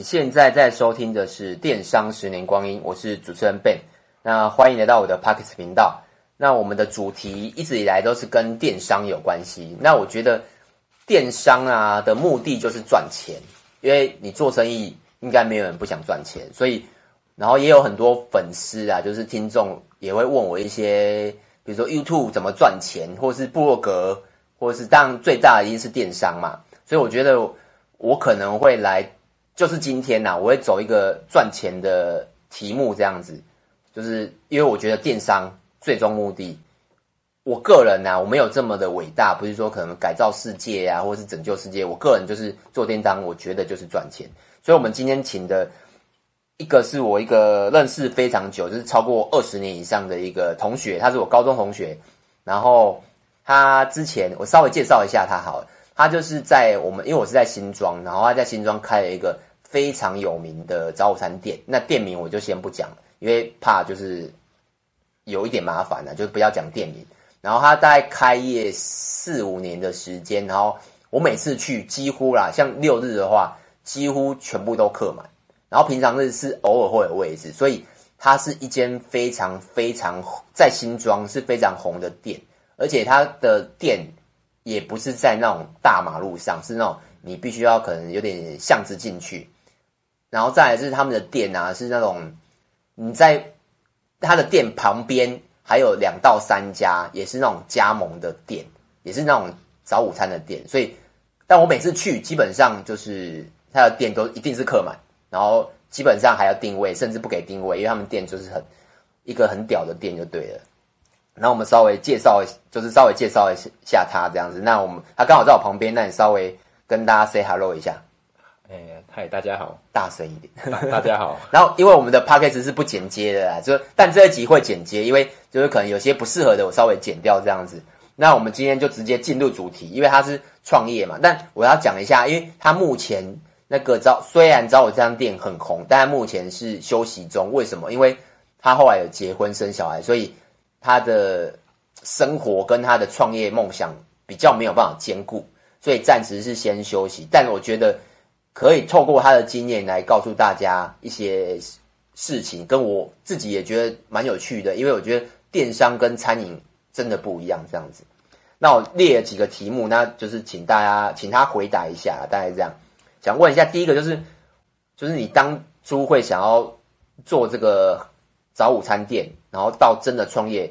你现在在收听的是《电商十年光阴》，我是主持人 Ben。那欢迎来到我的 Podcast 频道。那我们的主题一直以来都是跟电商有关系。那我觉得电商啊的目的就是赚钱，因为你做生意应该没有人不想赚钱。所以，然后也有很多粉丝啊，就是听众也会问我一些，比如说 YouTube 怎么赚钱，或是部落格，或是当然最大的一定是电商嘛。所以我觉得我可能会来，就是今天呐、我会走一个赚钱的题目这样子，就是因为我觉得电商。最终目的，我个人呢、啊，我没有这么的伟大，不是说可能改造世界啊，或是拯救世界。我个人就是做电商，我觉得就是赚钱。所以，我们今天请的一个是我一个认识非常久，就是超过二十年以上的一个同学，他是我高中同学。然后他之前我稍微介绍一下他好了，他就是在我们，因为我是在新庄，然后他在新庄开了一个非常有名的早午餐店。那店名我就先不讲，因为怕就是。有一点麻烦了，就不要讲店名。然后他大概开业四五年的时间，然后我每次去几乎啦，像六日的话，几乎全部都客满。然后平常日是偶尔会有位置，所以它是一间非常非常在新庄是非常红的店，而且它的店也不是在那种大马路上，是那种你必须要可能有点巷子进去。然后再来是他们的店啊，是那种你在。他的店旁边还有两到三家，也是那种加盟的店，也是那种早午餐的店。所以，但我每次去，基本上就是他的店都一定是客满，然后基本上还要定位，甚至不给定位，因为他们店就是很一个很屌的店就对了。然后我们稍微介绍，就是稍微介绍一下他这样子。那我们他刚好在我旁边，那你稍微跟大家 say hello 一下。哎，嗨，大家好，大声一点。大家好。然后，因为我们的 podcast 是不剪接的啦，就但这一集会剪接，因为就是可能有些不适合的，我稍微剪掉这样子。那我们今天就直接进入主题，因为他是创业嘛。但我要讲一下，因为他目前那个招虽然招我这张店很红，但他目前是休息中。为什么？因为他后来有结婚生小孩，所以他的生活跟他的创业梦想比较没有办法兼顾，所以暂时是先休息。但我觉得。可以透过他的经验来告诉大家一些事情，跟我自己也觉得蛮有趣的，因为我觉得电商跟餐饮真的不一样。这样子，那我列了几个题目，那就是请大家请他回答一下，大概这样。想问一下，第一个就是，就是你当初会想要做这个早午餐店，然后到真的创业，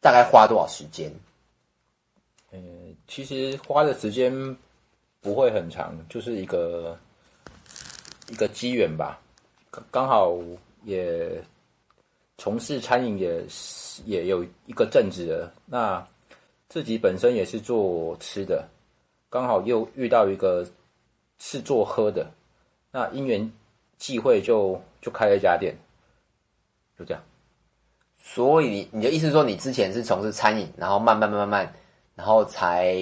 大概花多少时间？嗯，其实花的时间。不会很长，就是一个一个机缘吧，刚好也从事餐饮也也有一个阵子了。那自己本身也是做吃的，刚好又遇到一个是做喝的，那因缘际会就就开了一家店，就这样。所以你的意思说，你之前是从事餐饮，然后慢慢慢慢，然后才。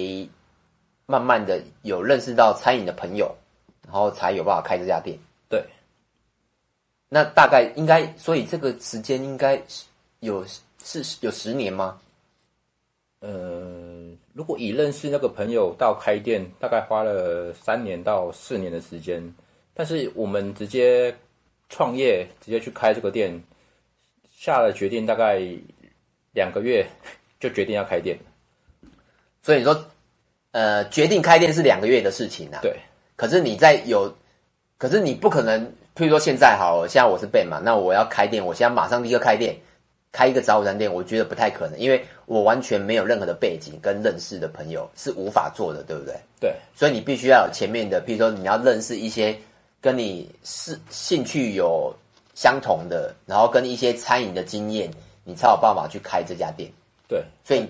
慢慢的有认识到餐饮的朋友，然后才有办法开这家店。对，那大概应该，所以这个时间应该有是有十年吗？呃，如果以认识那个朋友到开店，大概花了三年到四年的时间。但是我们直接创业，直接去开这个店，下了决定，大概两个月就决定要开店。所以你说。呃，决定开店是两个月的事情啊。对。可是你在有，可是你不可能，譬如说现在好了，现在我是 Ben 嘛，那我要开店，我现在马上立刻开店，开一个早午餐店，我觉得不太可能，因为我完全没有任何的背景跟认识的朋友是无法做的，对不对？对。所以你必须要有前面的，譬如说你要认识一些跟你是兴趣有相同的，然后跟一些餐饮的经验，你才有办法去开这家店。对。所以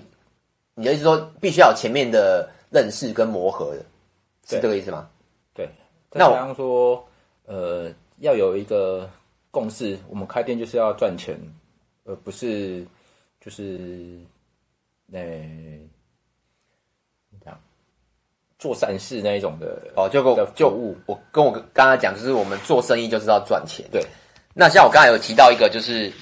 你的意思说，必须要有前面的。认识跟磨合的，是这个意思吗？对。那我刚刚说，呃，要有一个共识，我们开店就是要赚钱，而不是就是那这样做善事那一种的哦。就跟就我跟我刚才讲，就是我们做生意就是要赚钱。对。那像我刚才有提到一个，就是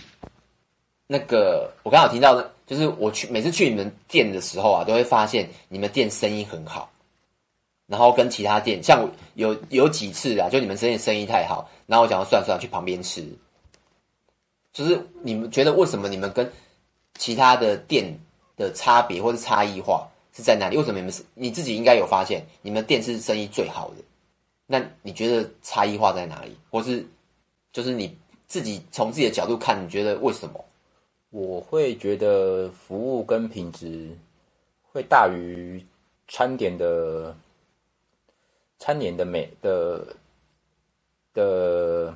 那个我刚才有提到的。就是我去每次去你们店的时候啊，都会发现你们店生意很好，然后跟其他店，像有有几次啊，就你们生意生意太好，然后我想要算算去旁边吃，就是你们觉得为什么你们跟其他的店的差别或者差异化是在哪里？为什么你们是你自己应该有发现，你们店是生意最好的？那你觉得差异化在哪里？或是就是你自己从自己的角度看，你觉得为什么？我会觉得服务跟品质会大于餐点的餐点的美的的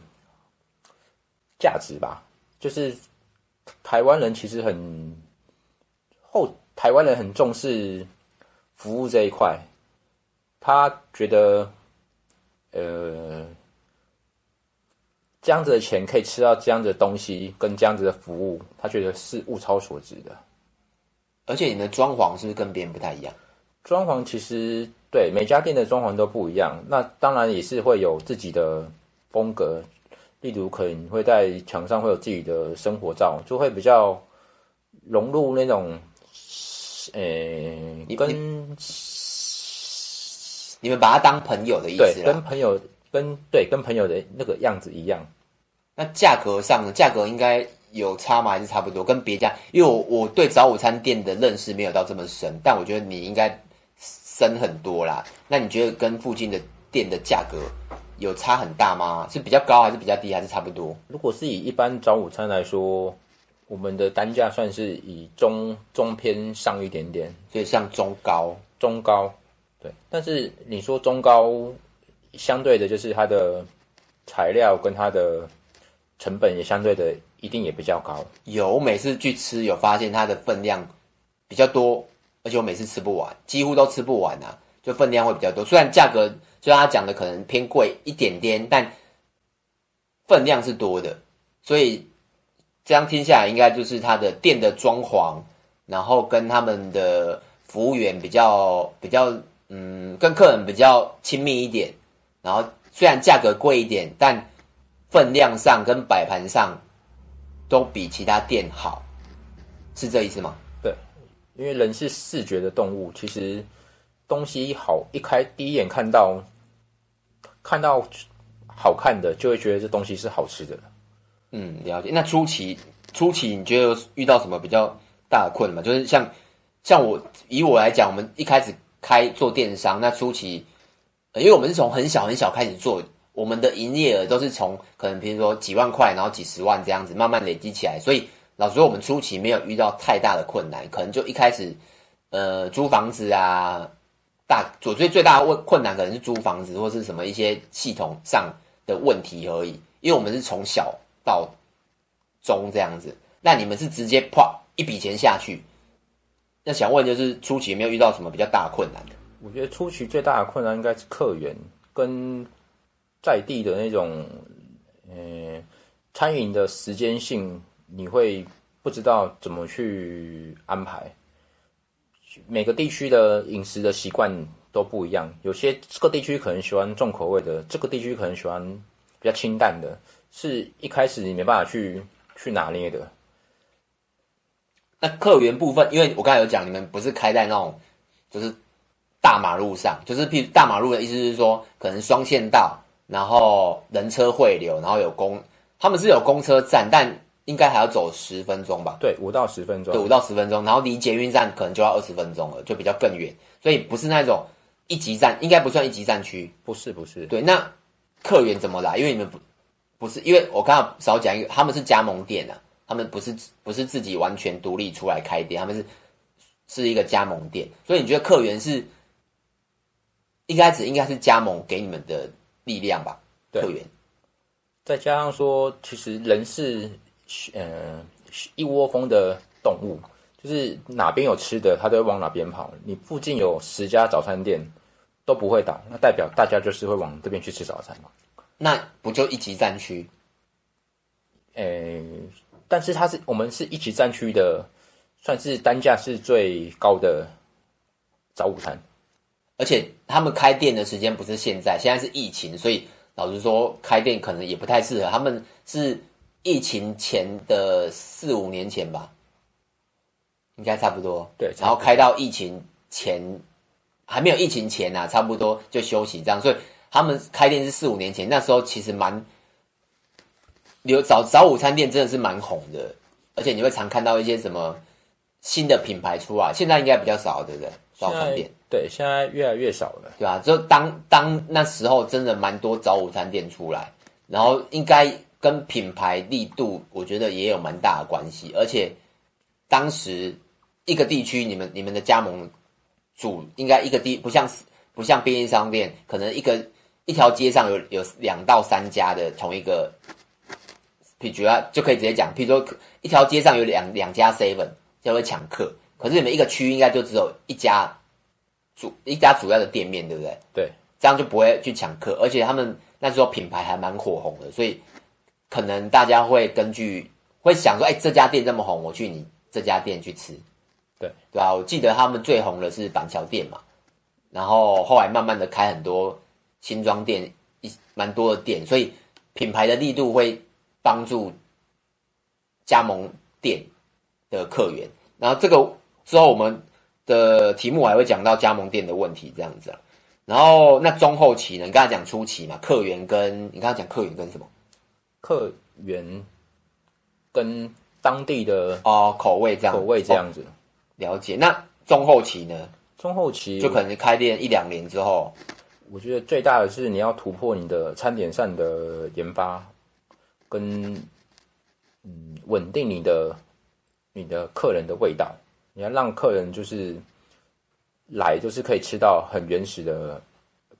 价值吧。就是台湾人其实很后，台湾人很重视服务这一块，他觉得呃。这样子的钱可以吃到这样子的东西，跟这样子的服务，他觉得是物超所值的。而且你的装潢是不是跟别人不太一样？装潢其实对每家店的装潢都不一样，那当然也是会有自己的风格。例如可能会在墙上会有自己的生活照，就会比较融入那种，呃，你跟你，你们把他当朋友的意思对，跟朋友跟对跟朋友的那个样子一样。那价格上呢？价格应该有差吗？还是差不多？跟别家，因为我我对早午餐店的认识没有到这么深，但我觉得你应该深很多啦。那你觉得跟附近的店的价格有差很大吗？是比较高还是比较低，还是差不多？如果是以一般早午餐来说，我们的单价算是以中中偏上一点点，所以像中高中高，对。但是你说中高，相对的就是它的材料跟它的。成本也相对的一定也比较高。有，我每次去吃，有发现它的分量比较多，而且我每次吃不完，几乎都吃不完啊，就分量会比较多。虽然价格就像他讲的可能偏贵一点点，但分量是多的。所以这样听下来，应该就是他的店的装潢，然后跟他们的服务员比较比较，嗯，跟客人比较亲密一点。然后虽然价格贵一点，但分量上跟摆盘上都比其他店好，是这意思吗？对，因为人是视觉的动物，其实东西好一开第一眼看到看到好看的，就会觉得这东西是好吃的。嗯，了解。那初期初期你觉得遇到什么比较大的困难吗？就是像像我以我来讲，我们一开始开做电商，那初期因为我们是从很小很小开始做。我们的营业额都是从可能，比如说几万块，然后几十万这样子慢慢累积起来。所以老实说，我们初期没有遇到太大的困难，可能就一开始，呃，租房子啊，大最最最大的问困难可能是租房子或是什么一些系统上的问题而已。因为我们是从小到中这样子，那你们是直接啪一笔钱下去。那想问就是初期有没有遇到什么比较大的困难的？我觉得初期最大的困难应该是客源跟。在地的那种，呃，餐饮的时间性，你会不知道怎么去安排。每个地区的饮食的习惯都不一样，有些这个地区可能喜欢重口味的，这个地区可能喜欢比较清淡的，是一开始你没办法去去拿捏的。那客源部分，因为我刚才有讲，你们不是开在那种就是大马路上，就是譬如大马路的意思是说，可能双线道。然后人车汇流，然后有公，他们是有公车站，但应该还要走十分钟吧？对，五到十分钟。对，五到十分钟。然后离捷运站可能就要二十分钟了，就比较更远。所以不是那种一级站，应该不算一级站区。不是，不是。对，那客源怎么来？因为你们不不是，因为我刚刚少讲一个，他们是加盟店啊，他们不是不是自己完全独立出来开店，他们是是一个加盟店。所以你觉得客源是一开始应该是加盟给你们的？力量吧，会员，再加上说，其实人是，呃，一窝蜂的动物，就是哪边有吃的，它都会往哪边跑。你附近有十家早餐店都不会倒，那代表大家就是会往这边去吃早餐嘛？那不就一级战区？呃，但是它是我们是一级战区的，算是单价是最高的早午餐。而且他们开店的时间不是现在，现在是疫情，所以老实说，开店可能也不太适合。他们是疫情前的四五年前吧，应该差不多。对，然后开到疫情前还没有疫情前啊，差不多就休息这样，所以他们开店是四五年前，那时候其实蛮有早早午餐店真的是蛮红的，而且你会常看到一些什么新的品牌出来，现在应该比较少，对不对？早餐店对，现在越来越少了，对吧？就当当那时候真的蛮多早午餐店出来，然后应该跟品牌力度，我觉得也有蛮大的关系。而且当时一个地区，你们你们的加盟主应该一个地，不像不像便利商店，可能一个一条街上有有两到三家的同一个，比如说就可以直接讲，譬如说一条街上有两两家 seven 就会抢客。可是你们一个区应该就只有一家主一家主要的店面，对不对？对，这样就不会去抢客，而且他们那时候品牌还蛮火红的，所以可能大家会根据会想说，哎，这家店这么红，我去你这家店去吃，对对啊，我记得他们最红的是板桥店嘛，然后后来慢慢的开很多新庄店，一蛮多的店，所以品牌的力度会帮助加盟店的客源，然后这个。之后我们的题目还会讲到加盟店的问题，这样子啊。然后那中后期呢？你刚才讲初期嘛，客源跟你刚才讲客源跟什么？客源跟当地的哦口味这样，口味这样子。哦，了解。那中后期呢？中后期就可能开店一两年之后，我觉得最大的是你要突破你的餐点上的研发，跟嗯稳定你的你的客人的味道。你要让客人就是来，就是可以吃到很原始的，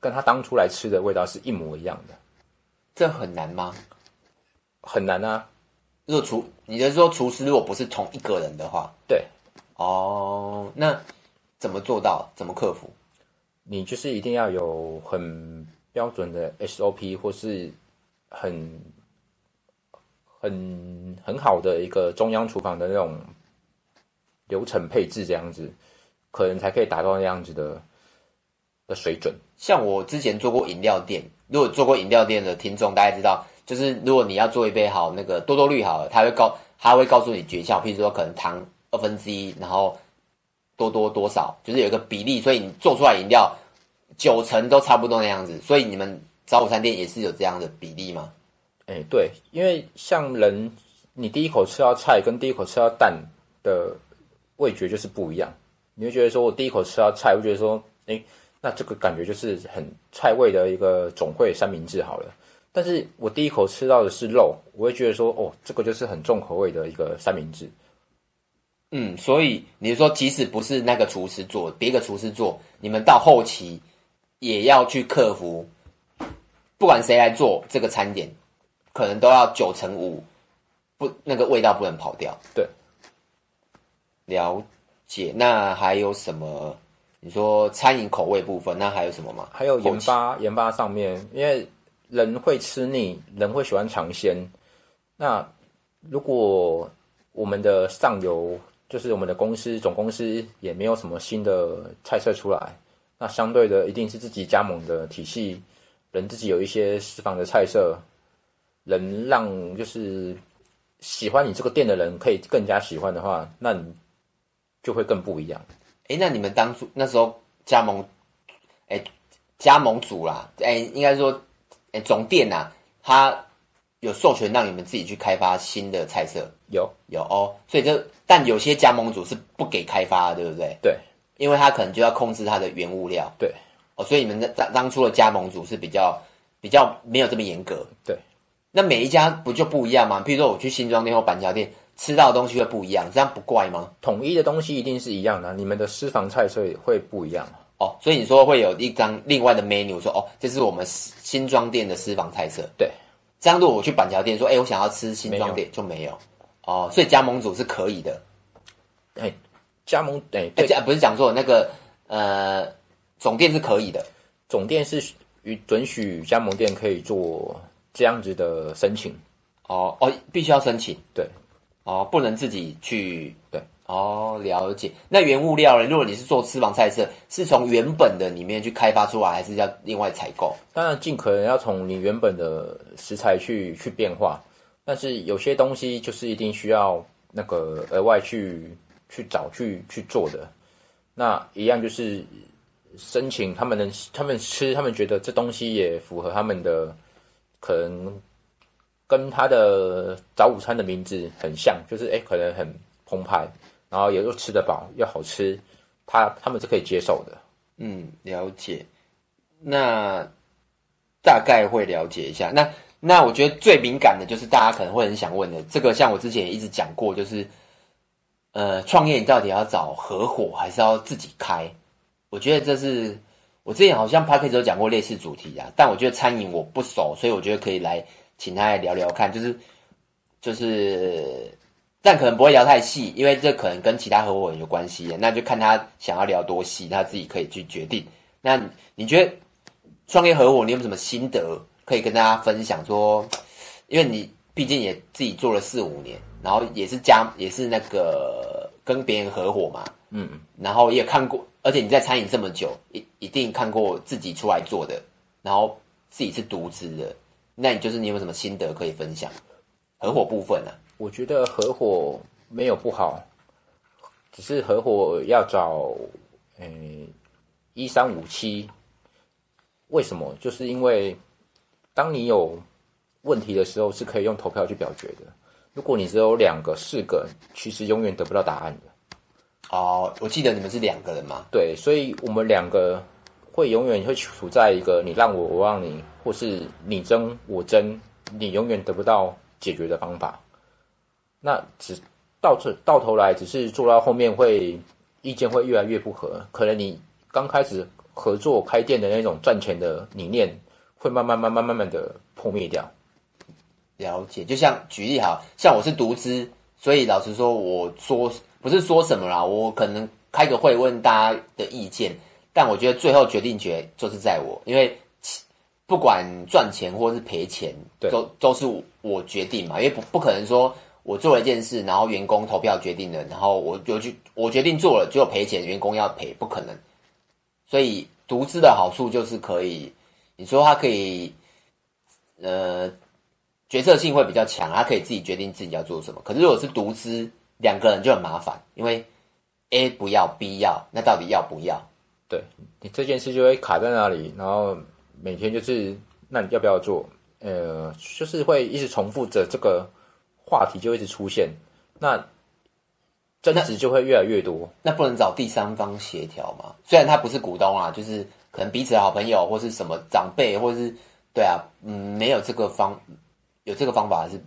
跟他当初来吃的味道是一模一样的。这很难吗？很难啊！如果厨，你是说厨师如果不是同一个人的话，对，哦，那怎么做到？怎么克服？你就是一定要有很标准的 SOP，或是很很很好的一个中央厨房的那种。流程配置这样子，可能才可以达到那样子的的水准。像我之前做过饮料店，如果做过饮料店的听众，大家知道，就是如果你要做一杯好那个多多绿好了，他会告他会告诉你诀窍，譬如说可能糖二分之一，然后多多多少，就是有一个比例，所以你做出来饮料九成都差不多那样子。所以你们早午餐店也是有这样的比例吗？哎、欸，对，因为像人，你第一口吃到菜跟第一口吃到蛋的。味觉就是不一样，你会觉得说，我第一口吃到菜，会觉得说，哎，那这个感觉就是很菜味的一个总会三明治好了。但是我第一口吃到的是肉，我会觉得说，哦，这个就是很重口味的一个三明治。嗯，所以你说，即使不是那个厨师做，别个厨师做，你们到后期也要去克服，不管谁来做这个餐点，可能都要九成五不那个味道不能跑掉。对。了解，那还有什么？你说餐饮口味部分，那还有什么吗？还有研发，研发上面，因为人会吃腻，人会喜欢尝鲜。那如果我们的上游，就是我们的公司总公司，也没有什么新的菜色出来，那相对的，一定是自己加盟的体系，人自己有一些私房的菜色，能让就是喜欢你这个店的人可以更加喜欢的话，那你。就会更不一样。哎，那你们当初那时候加盟，哎，加盟组啦，哎，应该说，哎，总店呐、啊，他有授权让你们自己去开发新的菜色？有有哦，所以这但有些加盟组是不给开发的，对不对？对，因为他可能就要控制他的原物料。对，哦，所以你们当当初的加盟组是比较比较没有这么严格。对，那每一家不就不一样吗？譬如说我去新庄店或板桥店。吃到的东西会不一样，这样不怪吗？统一的东西一定是一样的，你们的私房菜色会不一样哦。所以你说会有一张另外的 menu，说哦，这是我们新庄店的私房菜色。对，这样如果我去板桥店说，哎，我想要吃新庄店，就没有哦。所以加盟组是可以的。哎，加盟哎，对，不是讲说那个呃，总店是可以的，总店是与准许加盟店可以做这样子的申请。哦哦，必须要申请。对。哦，不能自己去对哦，了解。那原物料呢？如果你是做私房菜色，是从原本的里面去开发出来，还是要另外采购？当然，尽可能要从你原本的食材去去变化。但是有些东西就是一定需要那个额外去去找去去做的。那一样就是申请，他们能他们吃，他们觉得这东西也符合他们的，可能跟他的早午餐的名字很像，就是哎，可能很澎湃，然后也又吃得饱又好吃，他他们是可以接受的。嗯，了解。那大概会了解一下。那那我觉得最敏感的就是大家可能会很想问的，这个像我之前也一直讲过，就是呃，创业你到底要找合伙还是要自己开？我觉得这是我之前好像 Podcast 有讲过类似主题啊，但我觉得餐饮我不熟，所以我觉得可以来请他来聊聊看，就是就是，但可能不会聊太细，因为这可能跟其他合伙人有关系，那就看他想要聊多细，他自己可以去决定。那你觉得创业合伙你有什么心得可以跟大家分享？说，因为你毕竟也自己做了四五年，然后也是加也是那个跟别人合伙嘛，嗯，然后也看过。而且你在餐饮这么久，一一定看过自己出来做的，然后自己是独资的，那你就是你有什么心得可以分享？合伙部分呢、啊？我觉得合伙没有不好，只是合伙要找，诶一三五七。为什么？就是因为当你有问题的时候，是可以用投票去表决的。如果你只有两个、四个，其实永远得不到答案的。哦，我记得你们是两个人嘛？对，所以我们两个会永远会处在一个你让我，我让你，或是你争我争，你永远得不到解决的方法。那只到这到头来，只是做到后面会意见会越来越不合。可能你刚开始合作开店的那种赚钱的理念，会慢慢慢慢慢慢的破灭掉。了解，就像举例好，像我是独资，所以老实说，我说。不是说什么啦，我可能开个会问大家的意见，但我觉得最后决定权就是在我，因为不管赚钱或是赔钱，都都是我决定嘛，因为不不可能说我做了一件事，然后员工投票决定了，然后我就去我决定做了，结果赔钱，员工要赔，不可能。所以独资的好处就是可以，你说他可以，呃，决策性会比较强，他可以自己决定自己要做什么。可是如果是独资，两个人就很麻烦，因为 A 不要，B 要，那到底要不要？对，你这件事就会卡在那里，然后每天就是，那你要不要做？呃，就是会一直重复着这个话题，就一直出现，那争执就会越来越多。那，那不能找第三方协调吗？虽然他不是股东啊，就是可能彼此的好朋友，或是什么长辈，或是对啊，嗯，没有这个方，有这个方法还是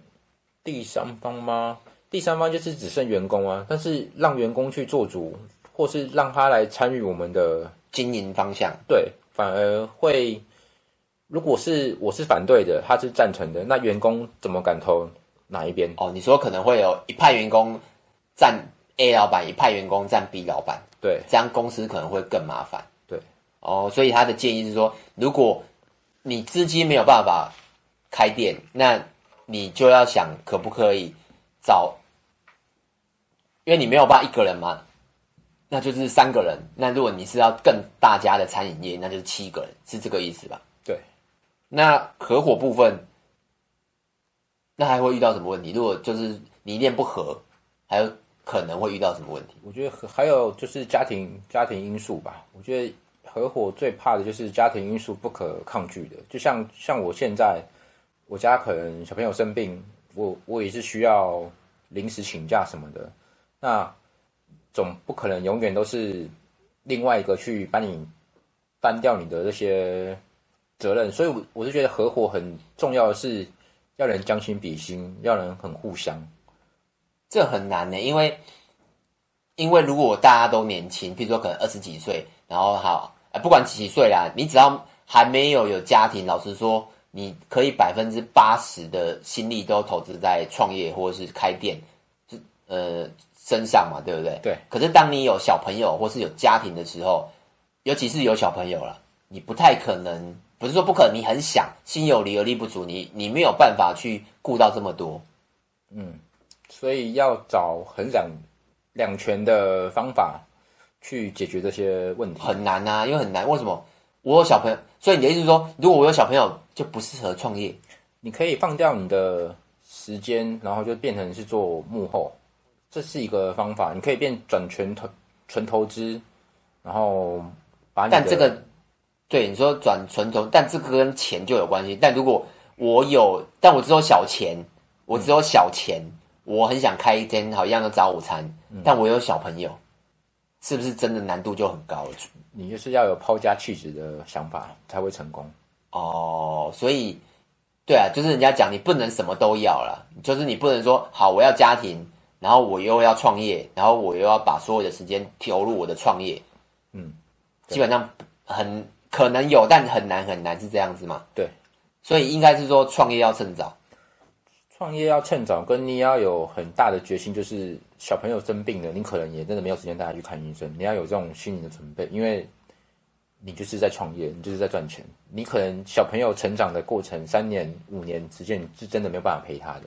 第三方吗？第三方就是只剩员工啊，但是让员工去做主，或是让他来参与我们的经营方向，对，反而会，如果是我是反对的，他是赞成的，那员工怎么敢投哪一边？哦，你说可能会有一派员工占 A 老板，一派员工占 B 老板，对，这样公司可能会更麻烦。对，哦，所以他的建议是说，如果你资金没有办法开店，那你就要想可不可以找。因为你没有办法一个人嘛，那就是三个人。那如果你是要更大家的餐饮业，那就是七个人，是这个意思吧？那合伙部分，那还会遇到什么问题？如果就是理念不合，还有可能会遇到什么问题？我觉得还有就是家庭家庭因素吧。我觉得合伙最怕的就是家庭因素不可抗拒的。就像像我现在，我家可能小朋友生病，我我也是需要临时请假什么的。那总不可能永远都是另外一个去帮你担掉你的这些责任，所以我我是觉得合伙很重要的是要人将心比心，要人很互相。这很难呢，因为因为如果大家都年轻，譬如说可能二十几岁，然后好，不管几几岁啦，你只要还没有有家庭，老实说，你可以百分之八十的心力都投资在创业或者是开店，呃。身上嘛，对不对？对。可是当你有小朋友或是有家庭的时候，尤其是有小朋友了，你不太可能，不是说不可能，你很想，心有余而力不足，你你没有办法去顾到这么多。嗯，所以要找很两两全的方法去解决这些问题。很难啊，因为很难。为什么？我有小朋友，所以你的意思是说，如果我有小朋友，就不适合创业？你可以放掉你的时间，然后就变成是做幕后。这是一个方法，你可以变转全投纯投资，然后把你但这个对你说转存头，但这个跟钱就有关系。但如果我有，但我只有小钱，我只有小钱，嗯、我很想开一间好一样的早午餐，嗯、但我有小朋友，是不是真的难度就很高了？你就是要有抛家弃子的想法才会成功哦。所以，对啊，就是人家讲你不能什么都要了，就是你不能说好我要家庭，然后我又要创业，然后我又要把所有的时间投入我的创业。嗯，基本上很可能有，但很难很难，是这样子吗？对。所以应该是说，创业要趁早，创业要趁早，跟你要有很大的决心，就是小朋友生病了，你可能也真的没有时间带他去看医生。你要有这种心理的准备，因为你就是在创业，你就是在赚钱。你可能小朋友成长的过程三年、五年之间，你是真的没有办法陪他的。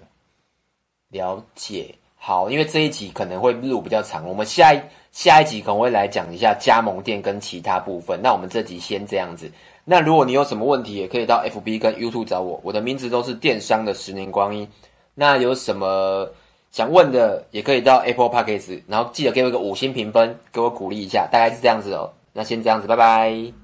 了解，好，因为这一集可能会录比较长，我们下一下一集可能会来讲一下加盟店跟其他部分。那我们这集先这样子。那如果你有什么问题，也可以到 FB 跟 YouTube 找我，我的名字都是电商的十年光阴。那有什么想问的，也可以到 Apple Podcast，然后记得给我一个五星评分，给我鼓励一下，大概是这样子哦。那先这样子，拜拜。